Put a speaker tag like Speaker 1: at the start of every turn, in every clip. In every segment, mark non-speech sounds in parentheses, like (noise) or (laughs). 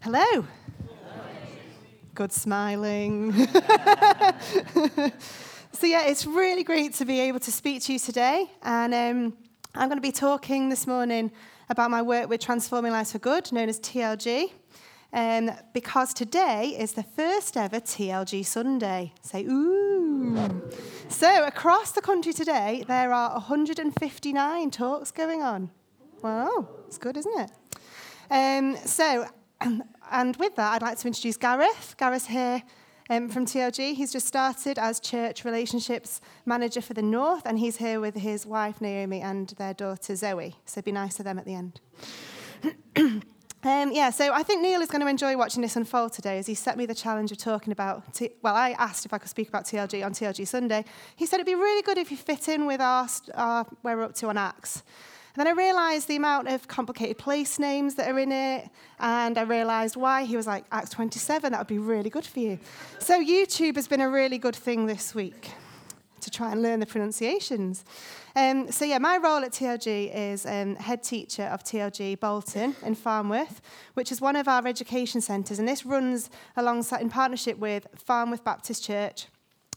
Speaker 1: Hello. Good smiling. (laughs) so, yeah, it's really great to be able to speak to you today. And um, I'm going to be talking this morning about my work with Transforming Lives for Good, known as TLG. Um, because today is the first ever TLG Sunday. Say, ooh. So, across the country today, there are 159 talks going on. Wow, it's good, isn't it? Um, so, and with that, I'd like to introduce Gareth. Gareth's here um, from TLG. He's just started as church relationships manager for the North, and he's here with his wife Naomi and their daughter Zoe. So be nice to them at the end. (clears throat) um, yeah, so I think Neil is going to enjoy watching this unfold today as he set me the challenge of talking about. T- well, I asked if I could speak about TLG on TLG Sunday. He said it'd be really good if you fit in with our, our where we're up to on Acts. Then I realised the amount of complicated place names that are in it, and I realised why. He was like, Acts 27, that would be really good for you. So YouTube has been a really good thing this week to try and learn the pronunciations. Um, so yeah, my role at TLG is um, head teacher of TLG Bolton in Farnworth, which is one of our education centres, and this runs alongside in partnership with Farnworth Baptist Church.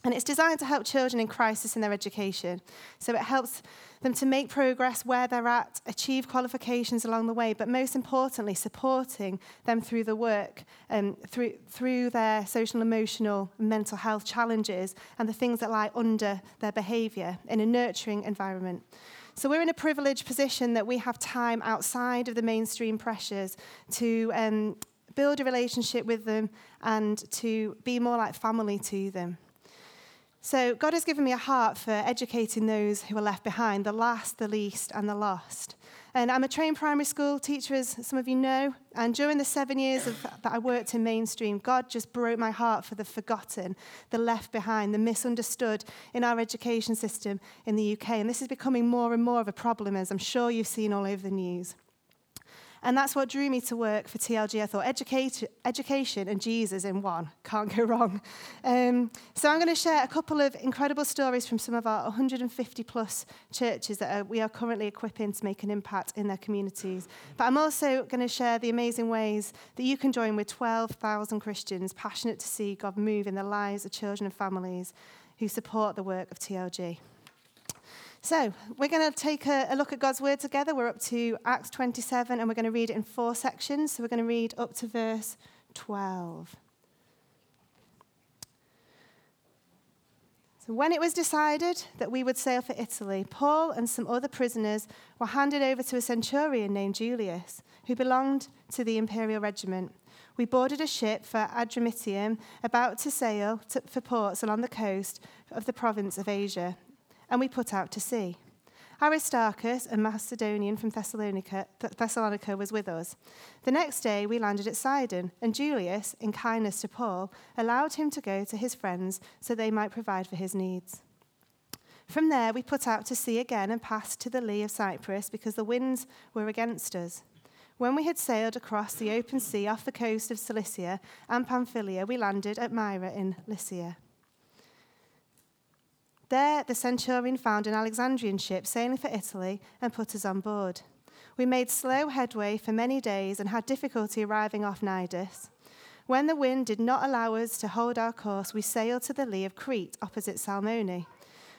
Speaker 1: And it's designed to help children in crisis in their education. So it helps them to make progress where they're at, achieve qualifications along the way, but most importantly, supporting them through the work, um, through, through their social, emotional, and mental health challenges and the things that lie under their behaviour in a nurturing environment. So we're in a privileged position that we have time outside of the mainstream pressures to um, build a relationship with them and to be more like family to them. So, God has given me a heart for educating those who are left behind, the last, the least, and the lost. And I'm a trained primary school teacher, as some of you know. And during the seven years of, that I worked in mainstream, God just broke my heart for the forgotten, the left behind, the misunderstood in our education system in the UK. And this is becoming more and more of a problem, as I'm sure you've seen all over the news. And that's what drew me to work for TLG. I thought education, education and Jesus in one. Can't go wrong. Um, so I'm going to share a couple of incredible stories from some of our 150 plus churches that are, we are currently equipping to make an impact in their communities. But I'm also going to share the amazing ways that you can join with 12,000 Christians passionate to see God move in the lives of children and families who support the work of TLG. So, we're going to take a, a, look at God's word together. We're up to Acts 27 and we're going to read it in four sections. So, we're going to read up to verse 12. So, when it was decided that we would sail for Italy, Paul and some other prisoners were handed over to a centurion named Julius, who belonged to the imperial regiment. We boarded a ship for Adramyttium, about to sail to, for ports along the coast of the province of Asia and we put out to sea. Aristarchus, a Macedonian from Thessalonica, Thessalonica, was with us. The next day we landed at Sidon, and Julius, in kindness to Paul, allowed him to go to his friends so they might provide for his needs. From there we put out to sea again and passed to the lee of Cyprus because the winds were against us. When we had sailed across the open sea off the coast of Cilicia and Pamphylia, we landed at Myra in Lycia. There, the centurion found an Alexandrian ship sailing for Italy and put us on board. We made slow headway for many days and had difficulty arriving off Cnidus. When the wind did not allow us to hold our course, we sailed to the lee of Crete, opposite Salmone.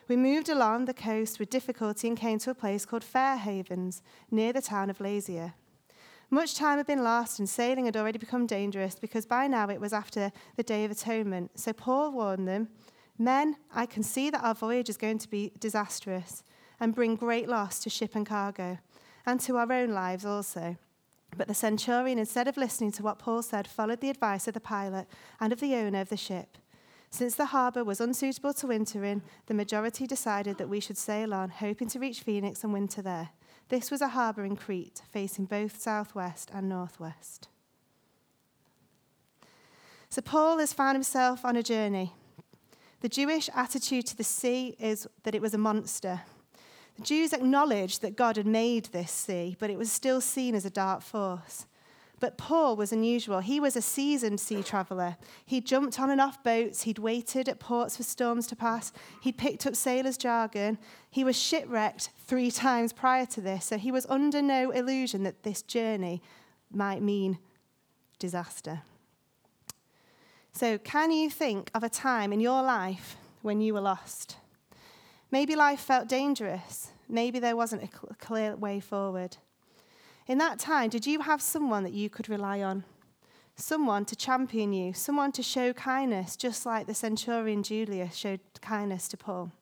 Speaker 1: We moved along the coast with difficulty and came to a place called Fair Havens, near the town of Lasea. Much time had been lost, and sailing had already become dangerous because by now it was after the Day of Atonement. So Paul warned them Men, I can see that our voyage is going to be disastrous and bring great loss to ship and cargo, and to our own lives also. But the centurion, instead of listening to what Paul said, followed the advice of the pilot and of the owner of the ship. Since the harbour was unsuitable to winter in, the majority decided that we should sail on, hoping to reach Phoenix and winter there. This was a harbour in Crete, facing both southwest and northwest. So Paul has found himself on a journey. The Jewish attitude to the sea is that it was a monster. The Jews acknowledged that God had made this sea, but it was still seen as a dark force. But Paul was unusual. He was a seasoned sea traveller. He'd jumped on and off boats. He'd waited at ports for storms to pass. He'd picked up sailors' jargon. He was shipwrecked three times prior to this, so he was under no illusion that this journey might mean disaster. So, can you think of a time in your life when you were lost? Maybe life felt dangerous. Maybe there wasn't a clear way forward. In that time, did you have someone that you could rely on? Someone to champion you, someone to show kindness, just like the centurion Julius showed kindness to Paul.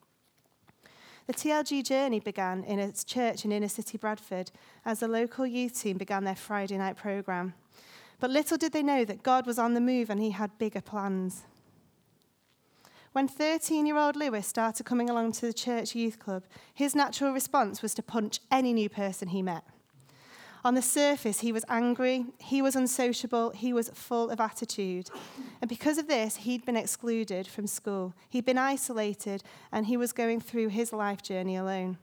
Speaker 1: The TLG journey began in a church in inner city Bradford as the local youth team began their Friday night programme. But little did they know that God was on the move and he had bigger plans. When 13 year old Lewis started coming along to the church youth club, his natural response was to punch any new person he met. On the surface, he was angry, he was unsociable, he was full of attitude. And because of this, he'd been excluded from school. He'd been isolated, and he was going through his life journey alone.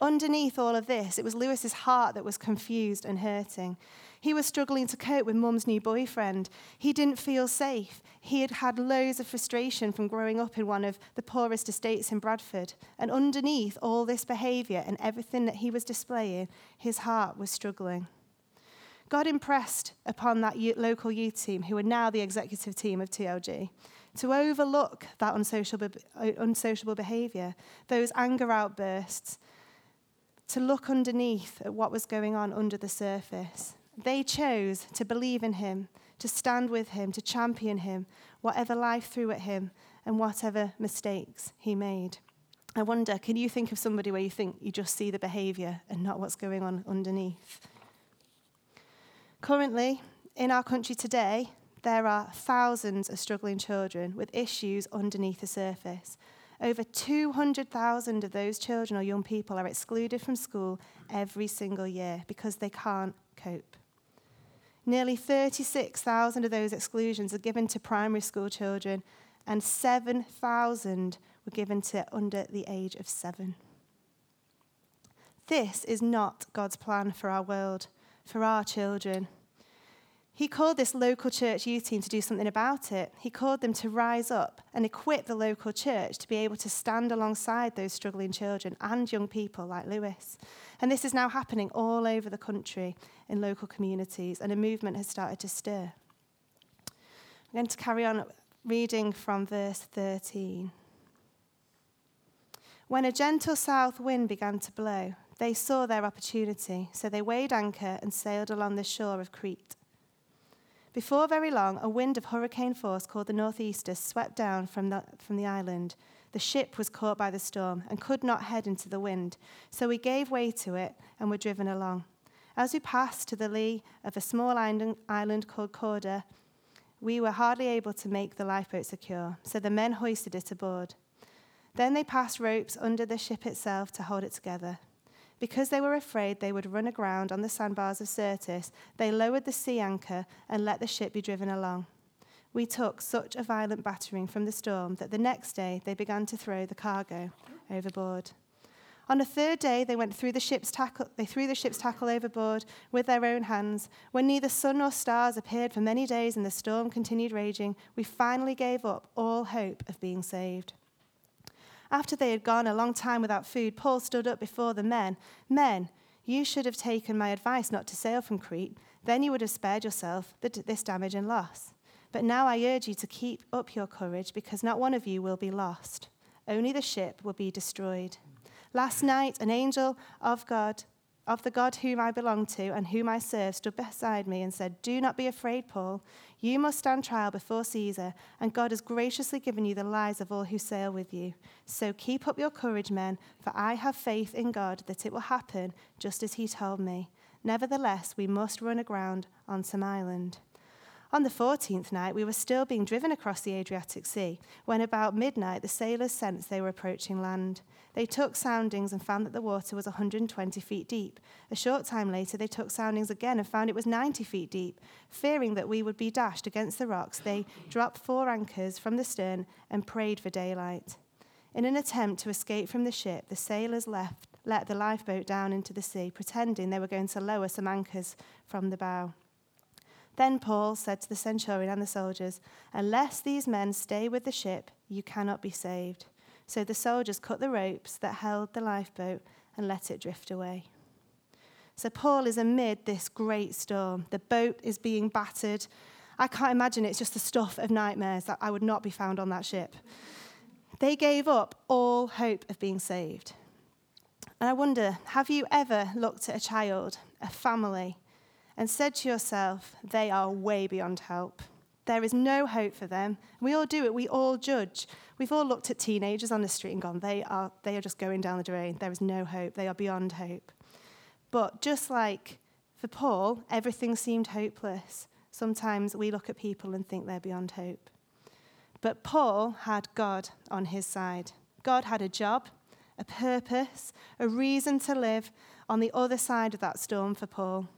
Speaker 1: Underneath all of this, it was Lewis's heart that was confused and hurting. He was struggling to cope with mum's new boyfriend. He didn't feel safe. He had had loads of frustration from growing up in one of the poorest estates in Bradford. And underneath all this behaviour and everything that he was displaying, his heart was struggling. God impressed upon that local youth team, who are now the executive team of TLG, to overlook that unsociable, uh, unsociable behaviour, those anger outbursts, to look underneath at what was going on under the surface. They chose to believe in him, to stand with him, to champion him, whatever life threw at him and whatever mistakes he made. I wonder, can you think of somebody where you think you just see the behaviour and not what's going on underneath? Currently, in our country today, there are thousands of struggling children with issues underneath the surface. Over 200,000 of those children or young people are excluded from school every single year because they can't cope. Nearly 36,000 of those exclusions are given to primary school children, and 7,000 were given to under the age of seven. This is not God's plan for our world, for our children. He called this local church youth team to do something about it. He called them to rise up and equip the local church to be able to stand alongside those struggling children and young people like Lewis. And this is now happening all over the country in local communities, and a movement has started to stir. I'm going to carry on reading from verse 13. When a gentle south wind began to blow, they saw their opportunity, so they weighed anchor and sailed along the shore of Crete. Before very long, a wind of hurricane force called the Northeaster swept down from the, from the island. The ship was caught by the storm and could not head into the wind, so we gave way to it and were driven along. As we passed to the lee of a small island called Cauda, we were hardly able to make the lifeboat secure, so the men hoisted it aboard. Then they passed ropes under the ship itself to hold it together. Because they were afraid they would run aground on the sandbars of Syrtis, they lowered the sea anchor and let the ship be driven along. We took such a violent battering from the storm that the next day they began to throw the cargo overboard. On the third day, they went through the ship's tackle. They threw the ship's tackle overboard with their own hands. When neither sun nor stars appeared for many days and the storm continued raging, we finally gave up all hope of being saved. After they had gone a long time without food, Paul stood up before the men. Men, you should have taken my advice not to sail from Crete. Then you would have spared yourself this damage and loss. But now I urge you to keep up your courage, because not one of you will be lost. Only the ship will be destroyed. Last night, an angel of God of the God whom I belong to and whom I serve stood beside me and said, Do not be afraid, Paul. You must stand trial before Caesar, and God has graciously given you the lives of all who sail with you. So keep up your courage, men, for I have faith in God that it will happen just as he told me. Nevertheless, we must run aground on some island. On the 14th night, we were still being driven across the Adriatic Sea when, about midnight, the sailors sensed they were approaching land. They took soundings and found that the water was 120 feet deep. A short time later, they took soundings again and found it was 90 feet deep. Fearing that we would be dashed against the rocks, they dropped four anchors from the stern and prayed for daylight. In an attempt to escape from the ship, the sailors left, let the lifeboat down into the sea, pretending they were going to lower some anchors from the bow. Then Paul said to the centurion and the soldiers, Unless these men stay with the ship, you cannot be saved. So the soldiers cut the ropes that held the lifeboat and let it drift away. So Paul is amid this great storm. The boat is being battered. I can't imagine it's just the stuff of nightmares that I would not be found on that ship. They gave up all hope of being saved. And I wonder have you ever looked at a child, a family, and said to yourself, they are way beyond help? There is no hope for them. We all do it. We all judge. We've all looked at teenagers on the street and gone, they are, they are just going down the drain. There is no hope. They are beyond hope. But just like for Paul, everything seemed hopeless. Sometimes we look at people and think they're beyond hope. But Paul had God on his side. God had a job, a purpose, a reason to live on the other side of that storm for Paul.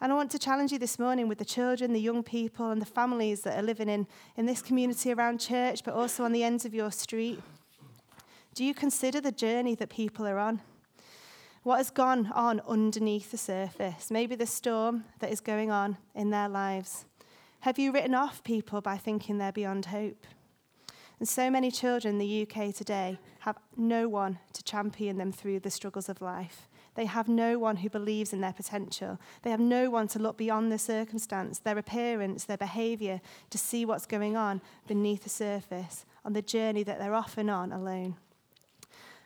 Speaker 1: And I want to challenge you this morning with the children, the young people, and the families that are living in, in this community around church, but also on the ends of your street. Do you consider the journey that people are on? What has gone on underneath the surface? Maybe the storm that is going on in their lives. Have you written off people by thinking they're beyond hope? And so many children in the UK today have no one to champion them through the struggles of life. They have no one who believes in their potential. They have no one to look beyond their circumstance, their appearance, their behaviour, to see what's going on beneath the surface on the journey that they're often on alone.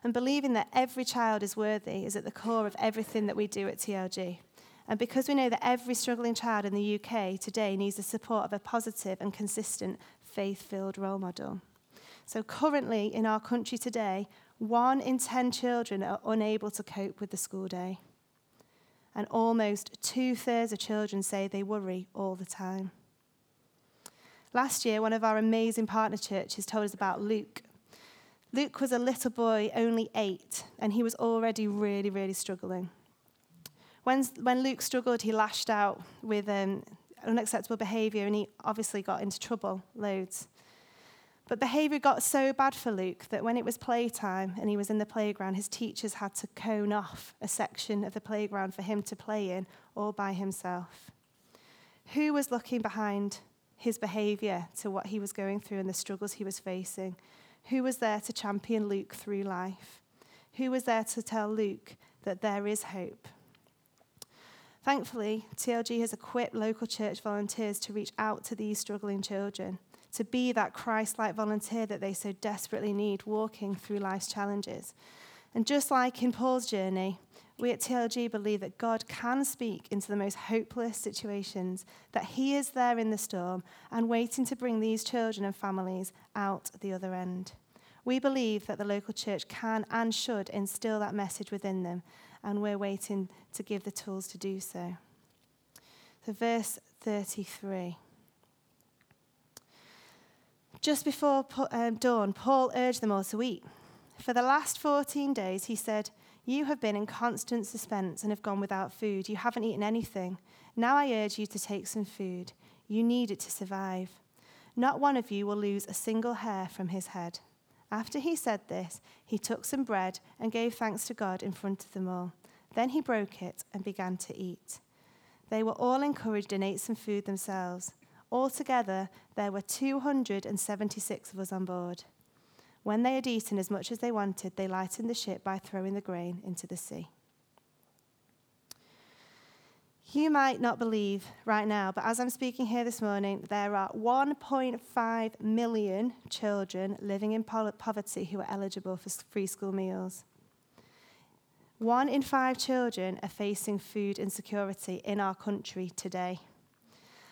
Speaker 1: And believing that every child is worthy is at the core of everything that we do at TLG. And because we know that every struggling child in the UK today needs the support of a positive and consistent faith filled role model. So, currently in our country today, one in 10 children are unable to cope with the school day. And almost two thirds of children say they worry all the time. Last year, one of our amazing partner churches told us about Luke. Luke was a little boy, only eight, and he was already really, really struggling. When, when Luke struggled, he lashed out with um, unacceptable behaviour and he obviously got into trouble loads. But behaviour got so bad for Luke that when it was playtime and he was in the playground, his teachers had to cone off a section of the playground for him to play in all by himself. Who was looking behind his behaviour to what he was going through and the struggles he was facing? Who was there to champion Luke through life? Who was there to tell Luke that there is hope? Thankfully, TLG has equipped local church volunteers to reach out to these struggling children to be that Christ like volunteer that they so desperately need walking through life's challenges. And just like in Paul's journey, we at TLG believe that God can speak into the most hopeless situations, that He is there in the storm and waiting to bring these children and families out the other end. We believe that the local church can and should instill that message within them, and we're waiting to give the tools to do so. So, verse 33. Just before um, dawn, Paul urged them all to eat. For the last 14 days, he said, You have been in constant suspense and have gone without food. You haven't eaten anything. Now I urge you to take some food. You need it to survive. Not one of you will lose a single hair from his head. After he said this, he took some bread and gave thanks to God in front of them all. Then he broke it and began to eat. They were all encouraged and ate some food themselves. Altogether, there were 276 of us on board. When they had eaten as much as they wanted, they lightened the ship by throwing the grain into the sea. You might not believe right now, but as I'm speaking here this morning, there are 1.5 million children living in poverty who are eligible for free school meals. One in five children are facing food insecurity in our country today.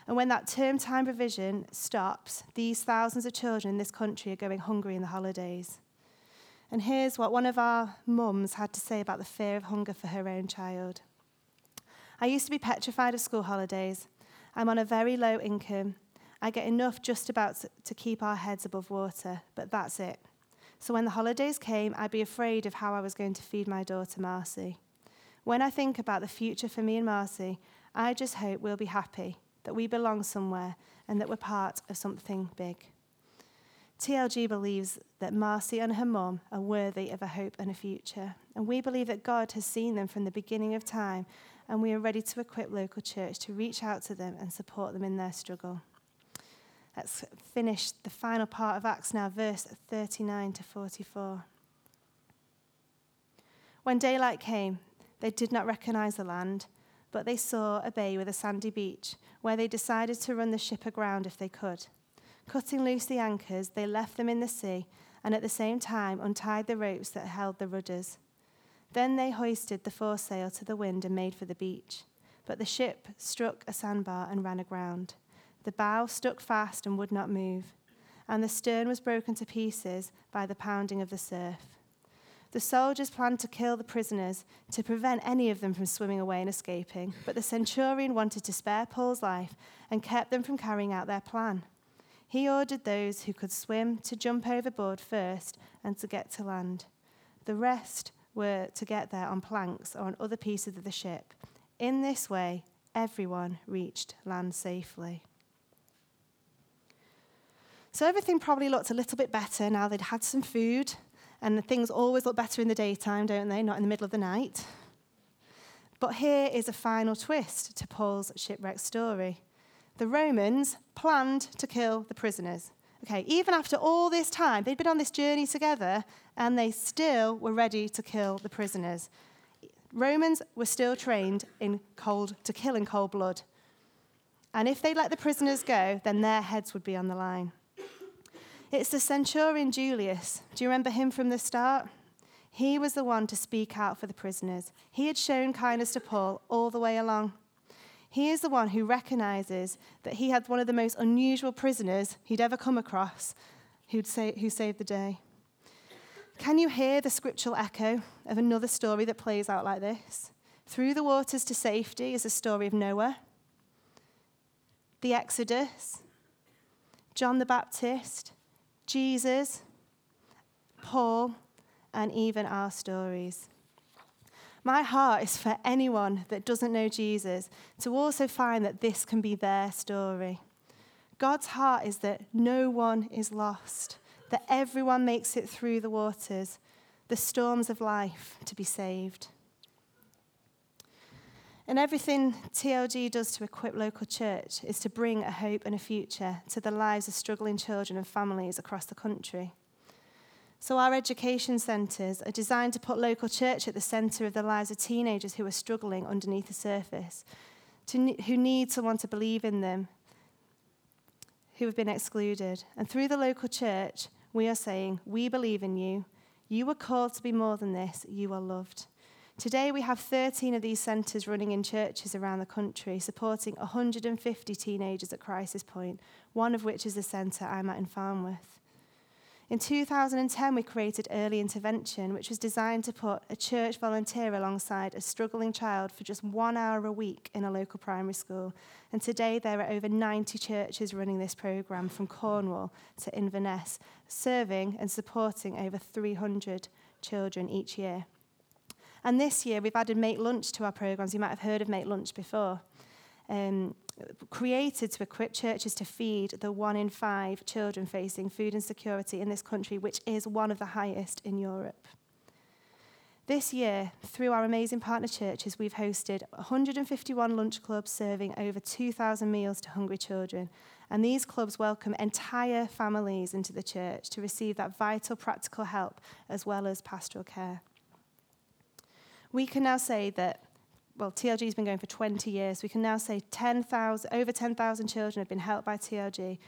Speaker 1: And when that term time provision stops, these thousands of children in this country are going hungry in the holidays. And here's what one of our mums had to say about the fear of hunger for her own child. I used to be petrified of school holidays. I'm on a very low income. I get enough just about to keep our heads above water, but that's it. So when the holidays came, I'd be afraid of how I was going to feed my daughter, Marcy. When I think about the future for me and Marcy, I just hope we'll be happy that we belong somewhere, and that we're part of something big. TLG believes that Marcy and her mom are worthy of a hope and a future. And we believe that God has seen them from the beginning of time, and we are ready to equip local church to reach out to them and support them in their struggle. Let's finish the final part of Acts now, verse 39 to 44. When daylight came, They did not recognize the land, but they saw a bay with a sandy beach where they decided to run the ship aground if they could. Cutting loose the anchors, they left them in the sea and at the same time untied the ropes that held the rudders. Then they hoisted the foresail to the wind and made for the beach. But the ship struck a sandbar and ran aground. The bow stuck fast and would not move, and the stern was broken to pieces by the pounding of the surf. The soldiers planned to kill the prisoners to prevent any of them from swimming away and escaping, but the centurion wanted to spare Paul's life and kept them from carrying out their plan. He ordered those who could swim to jump overboard first and to get to land. The rest were to get there on planks or on other pieces of the ship. In this way, everyone reached land safely. So everything probably looked a little bit better now they'd had some food, and things always look better in the daytime, don't they? Not in the middle of the night. But here is a final twist to Paul's shipwreck story. The Romans planned to kill the prisoners. Okay, even after all this time, they'd been on this journey together and they still were ready to kill the prisoners. Romans were still trained in cold to kill in cold blood. And if they let the prisoners go, then their heads would be on the line. It's the centurion Julius. Do you remember him from the start? He was the one to speak out for the prisoners. He had shown kindness to Paul all the way along. He is the one who recognizes that he had one of the most unusual prisoners he'd ever come across who'd say, who saved the day. Can you hear the scriptural echo of another story that plays out like this? Through the waters to safety is a story of Noah, the Exodus, John the Baptist, Jesus, Paul, and even our stories. My heart is for anyone that doesn't know Jesus to also find that this can be their story. God's heart is that no one is lost, that everyone makes it through the waters, the storms of life to be saved. And everything TLG does to equip local church is to bring a hope and a future to the lives of struggling children and families across the country. So, our education centres are designed to put local church at the centre of the lives of teenagers who are struggling underneath the surface, to, who need someone to believe in them, who have been excluded. And through the local church, we are saying, We believe in you. You are called to be more than this. You are loved. Today, we have 13 of these centres running in churches around the country, supporting 150 teenagers at Crisis Point, one of which is the centre I'm at in Farnworth. In 2010, we created Early Intervention, which was designed to put a church volunteer alongside a struggling child for just one hour a week in a local primary school. And today, there are over 90 churches running this programme from Cornwall to Inverness, serving and supporting over 300 children each year. And this year, we've added Make Lunch to our programmes. You might have heard of Make Lunch before. Um, created to equip churches to feed the one in five children facing food insecurity in this country, which is one of the highest in Europe. This year, through our amazing partner churches, we've hosted 151 lunch clubs serving over 2,000 meals to hungry children. And these clubs welcome entire families into the church to receive that vital practical help as well as pastoral care. We can now say that well, TLG has been going for 20 years. We can now say 10,000, over 10,000 children have been helped by TLG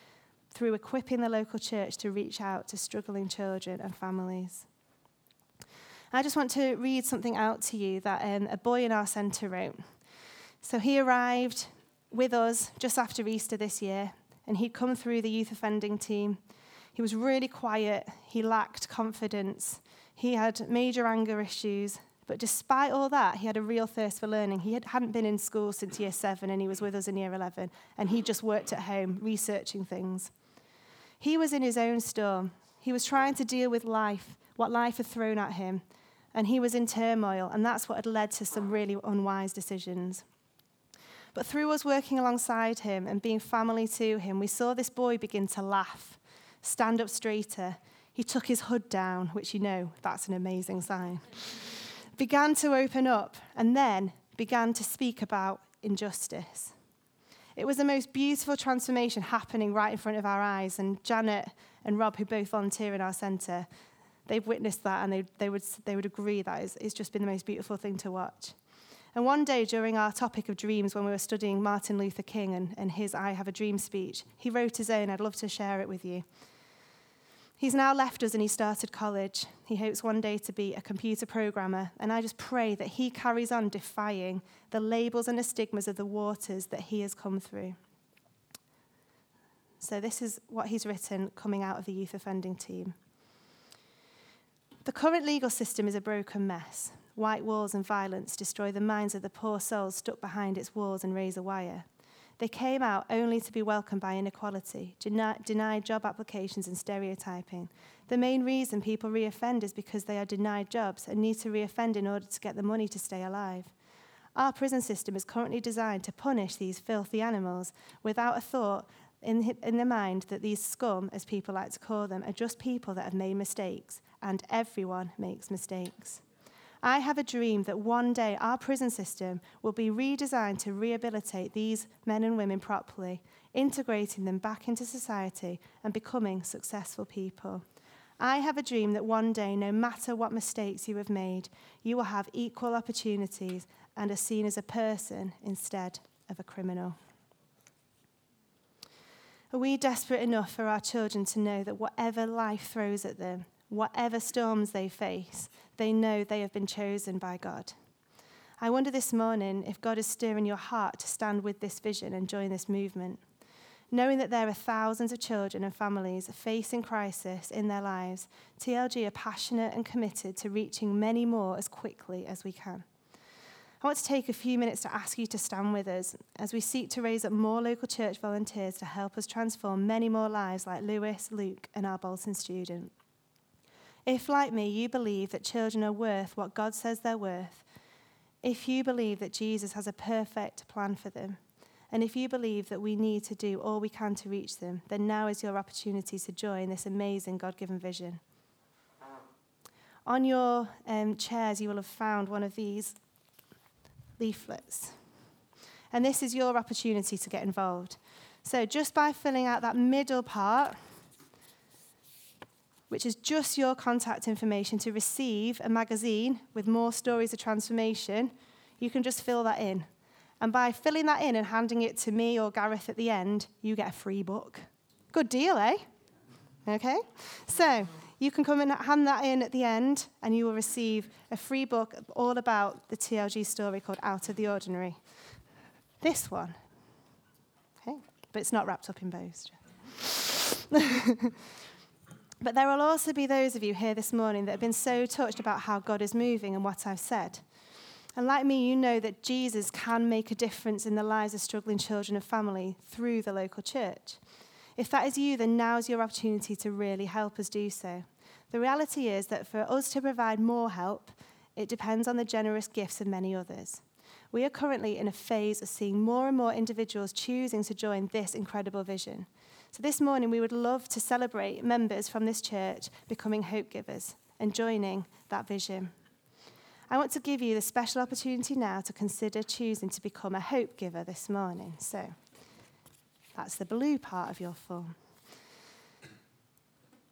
Speaker 1: through equipping the local church to reach out to struggling children and families. I just want to read something out to you that um, a boy in our centre wrote. So he arrived with us just after Easter this year, and he'd come through the youth offending team. He was really quiet, he lacked confidence, he had major anger issues, but despite all that, he had a real thirst for learning. He had, hadn't been in school since year seven, and he was with us in year 11, and he just worked at home researching things. He was in his own storm. He was trying to deal with life, what life had thrown at him, and he was in turmoil, and that's what had led to some really unwise decisions. But through us working alongside him and being family to him, we saw this boy begin to laugh, stand up straighter. He took his hood down, which you know, that's an amazing sign began to open up and then began to speak about injustice. It was the most beautiful transformation happening right in front of our eyes. And Janet and Rob, who both volunteer in our centre, they've witnessed that and they, they, would, they would agree that it's, it's just been the most beautiful thing to watch. And one day during our topic of dreams, when we were studying Martin Luther King and, and his I Have a Dream speech, he wrote his own. I'd love to share it with you. He's now left us and he started college. He hopes one day to be a computer programmer, and I just pray that he carries on defying the labels and the stigmas of the waters that he has come through. So, this is what he's written coming out of the youth offending team. The current legal system is a broken mess. White walls and violence destroy the minds of the poor souls stuck behind its walls and razor wire. They came out only to be welcomed by inequality, denied job applications, and stereotyping. The main reason people reoffend is because they are denied jobs and need to reoffend in order to get the money to stay alive. Our prison system is currently designed to punish these filthy animals without a thought in, in their mind that these scum, as people like to call them, are just people that have made mistakes, and everyone makes mistakes. I have a dream that one day our prison system will be redesigned to rehabilitate these men and women properly, integrating them back into society and becoming successful people. I have a dream that one day, no matter what mistakes you have made, you will have equal opportunities and are seen as a person instead of a criminal. Are we desperate enough for our children to know that whatever life throws at them, whatever storms they face, they know they have been chosen by God. I wonder this morning if God is stirring your heart to stand with this vision and join this movement. Knowing that there are thousands of children and families facing crisis in their lives, TLG are passionate and committed to reaching many more as quickly as we can. I want to take a few minutes to ask you to stand with us as we seek to raise up more local church volunteers to help us transform many more lives like Lewis, Luke, and our Bolton student. If, like me, you believe that children are worth what God says they're worth, if you believe that Jesus has a perfect plan for them, and if you believe that we need to do all we can to reach them, then now is your opportunity to join this amazing God given vision. On your um, chairs, you will have found one of these leaflets. And this is your opportunity to get involved. So, just by filling out that middle part, which is just your contact information to receive a magazine with more stories of transformation, you can just fill that in. And by filling that in and handing it to me or Gareth at the end, you get a free book. Good deal, eh? Okay? So, you can come and hand that in at the end, and you will receive a free book all about the TLG story called Out of the Ordinary. This one. Okay? But it's not wrapped up in bows. (laughs) But there will also be those of you here this morning that have been so touched about how God is moving and what I've said. And like me, you know that Jesus can make a difference in the lives of struggling children and family through the local church. If that is you, then now's your opportunity to really help us do so. The reality is that for us to provide more help, it depends on the generous gifts of many others. We are currently in a phase of seeing more and more individuals choosing to join this incredible vision. So this morning, we would love to celebrate members from this church becoming hope givers and joining that vision. I want to give you the special opportunity now to consider choosing to become a hope giver this morning. So that's the blue part of your form.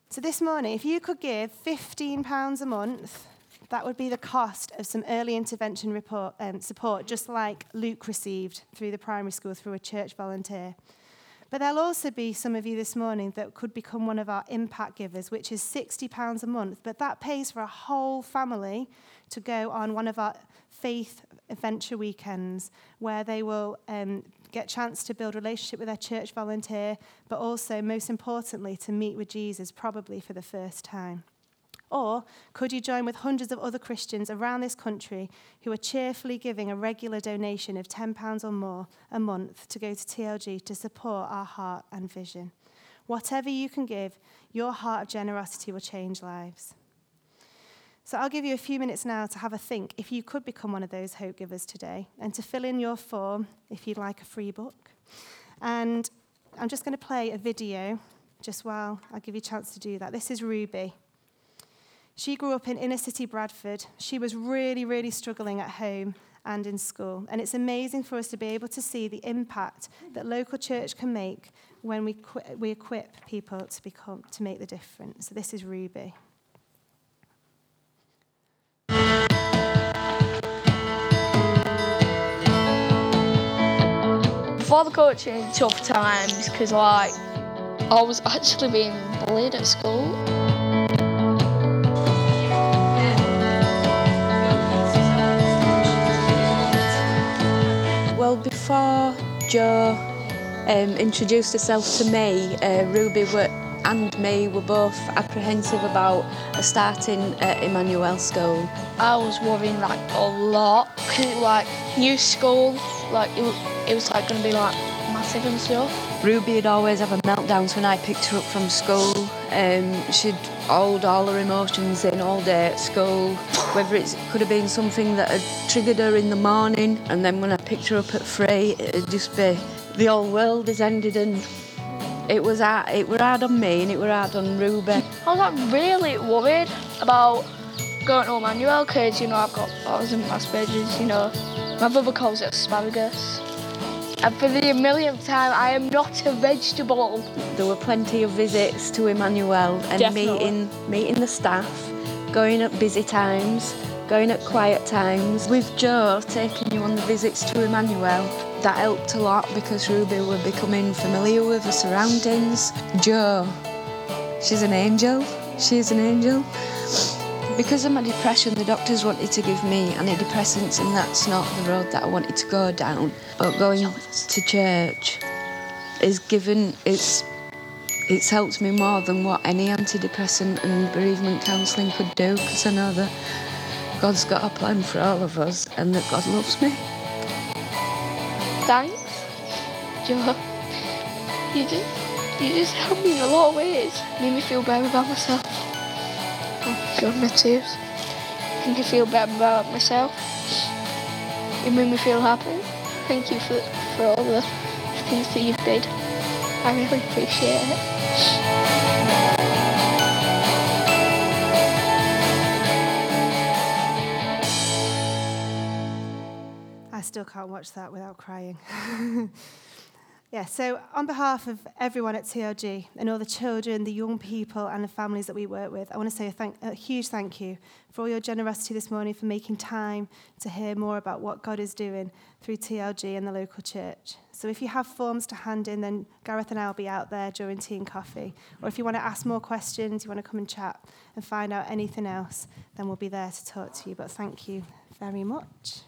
Speaker 1: So this morning, if you could give £15 a month, that would be the cost of some early intervention report, um, support, just like Luke received through the primary school through a church volunteer. But there'll also be some of you this morning that could become one of our impact givers, which is £60 a month. But that pays for a whole family to go on one of our faith adventure weekends where they will um, get a chance to build relationship with their church volunteer, but also, most importantly, to meet with Jesus, probably for the first time. Or could you join with hundreds of other Christians around this country who are cheerfully giving a regular donation of £10 or more a month to go to TLG to support our heart and vision? Whatever you can give, your heart of generosity will change lives. So I'll give you a few minutes now to have a think if you could become one of those hope givers today and to fill in your form if you'd like a free book. And I'm just going to play a video just while I give you a chance to do that. This is Ruby. She grew up in inner city Bradford. She was really, really struggling at home and in school. And it's amazing for us to be able to see the impact that local church can make when we, qu- we equip people to, become, to make the difference. So this is Ruby.
Speaker 2: Father coaching tough times because like I was actually being bullied at school.
Speaker 3: Um, introduced herself to me, uh, Ruby were, and me were both apprehensive about starting at Emmanuel School.
Speaker 2: I was worrying like a lot because like new school, like it, it was like going to be like massive and stuff.
Speaker 3: Ruby would always have a meltdowns when I picked her up from school. Um, she'd hold all her emotions in all day at school, whether it could have been something that had triggered her in the morning, and then when I picked her up at three, it'd just be the whole world has ended and it was hard, it were hard on me and it were hard on Ruby.
Speaker 2: I was like really worried about going to Emmanuel because you know I've got autism and Asperger's, you know. My brother calls it asparagus. And for the millionth time, I am not a vegetable.
Speaker 3: There were plenty of visits to Emmanuel and
Speaker 2: Definitely.
Speaker 3: meeting meeting the staff, going at busy times, going at quiet times. With Joe taking you on the visits to Emmanuel, that helped a lot because Ruby were becoming familiar with the surroundings. Joe, she's an angel. She's an angel. Because of my depression, the doctors wanted to give me antidepressants, and that's not the road that I wanted to go down. But going to church is given it's it's helped me more than what any antidepressant and bereavement counselling could do because I know that God's got a plan for all of us and that God loves me.
Speaker 2: Thanks, Joe. You just, you just helped me in a lot of ways. Made me feel better about myself. Oh, God, my tears. Made me feel better about myself. It made me feel happy. Thank you for, for all the things that you've did. I really appreciate it.
Speaker 1: Still can't watch that without crying. (laughs) yeah, so on behalf of everyone at TLG and all the children, the young people, and the families that we work with, I want to say a, thank, a huge thank you for all your generosity this morning, for making time to hear more about what God is doing through TLG and the local church. So if you have forms to hand in, then Gareth and I will be out there during tea and coffee. Or if you want to ask more questions, you want to come and chat and find out anything else, then we'll be there to talk to you. But thank you very much.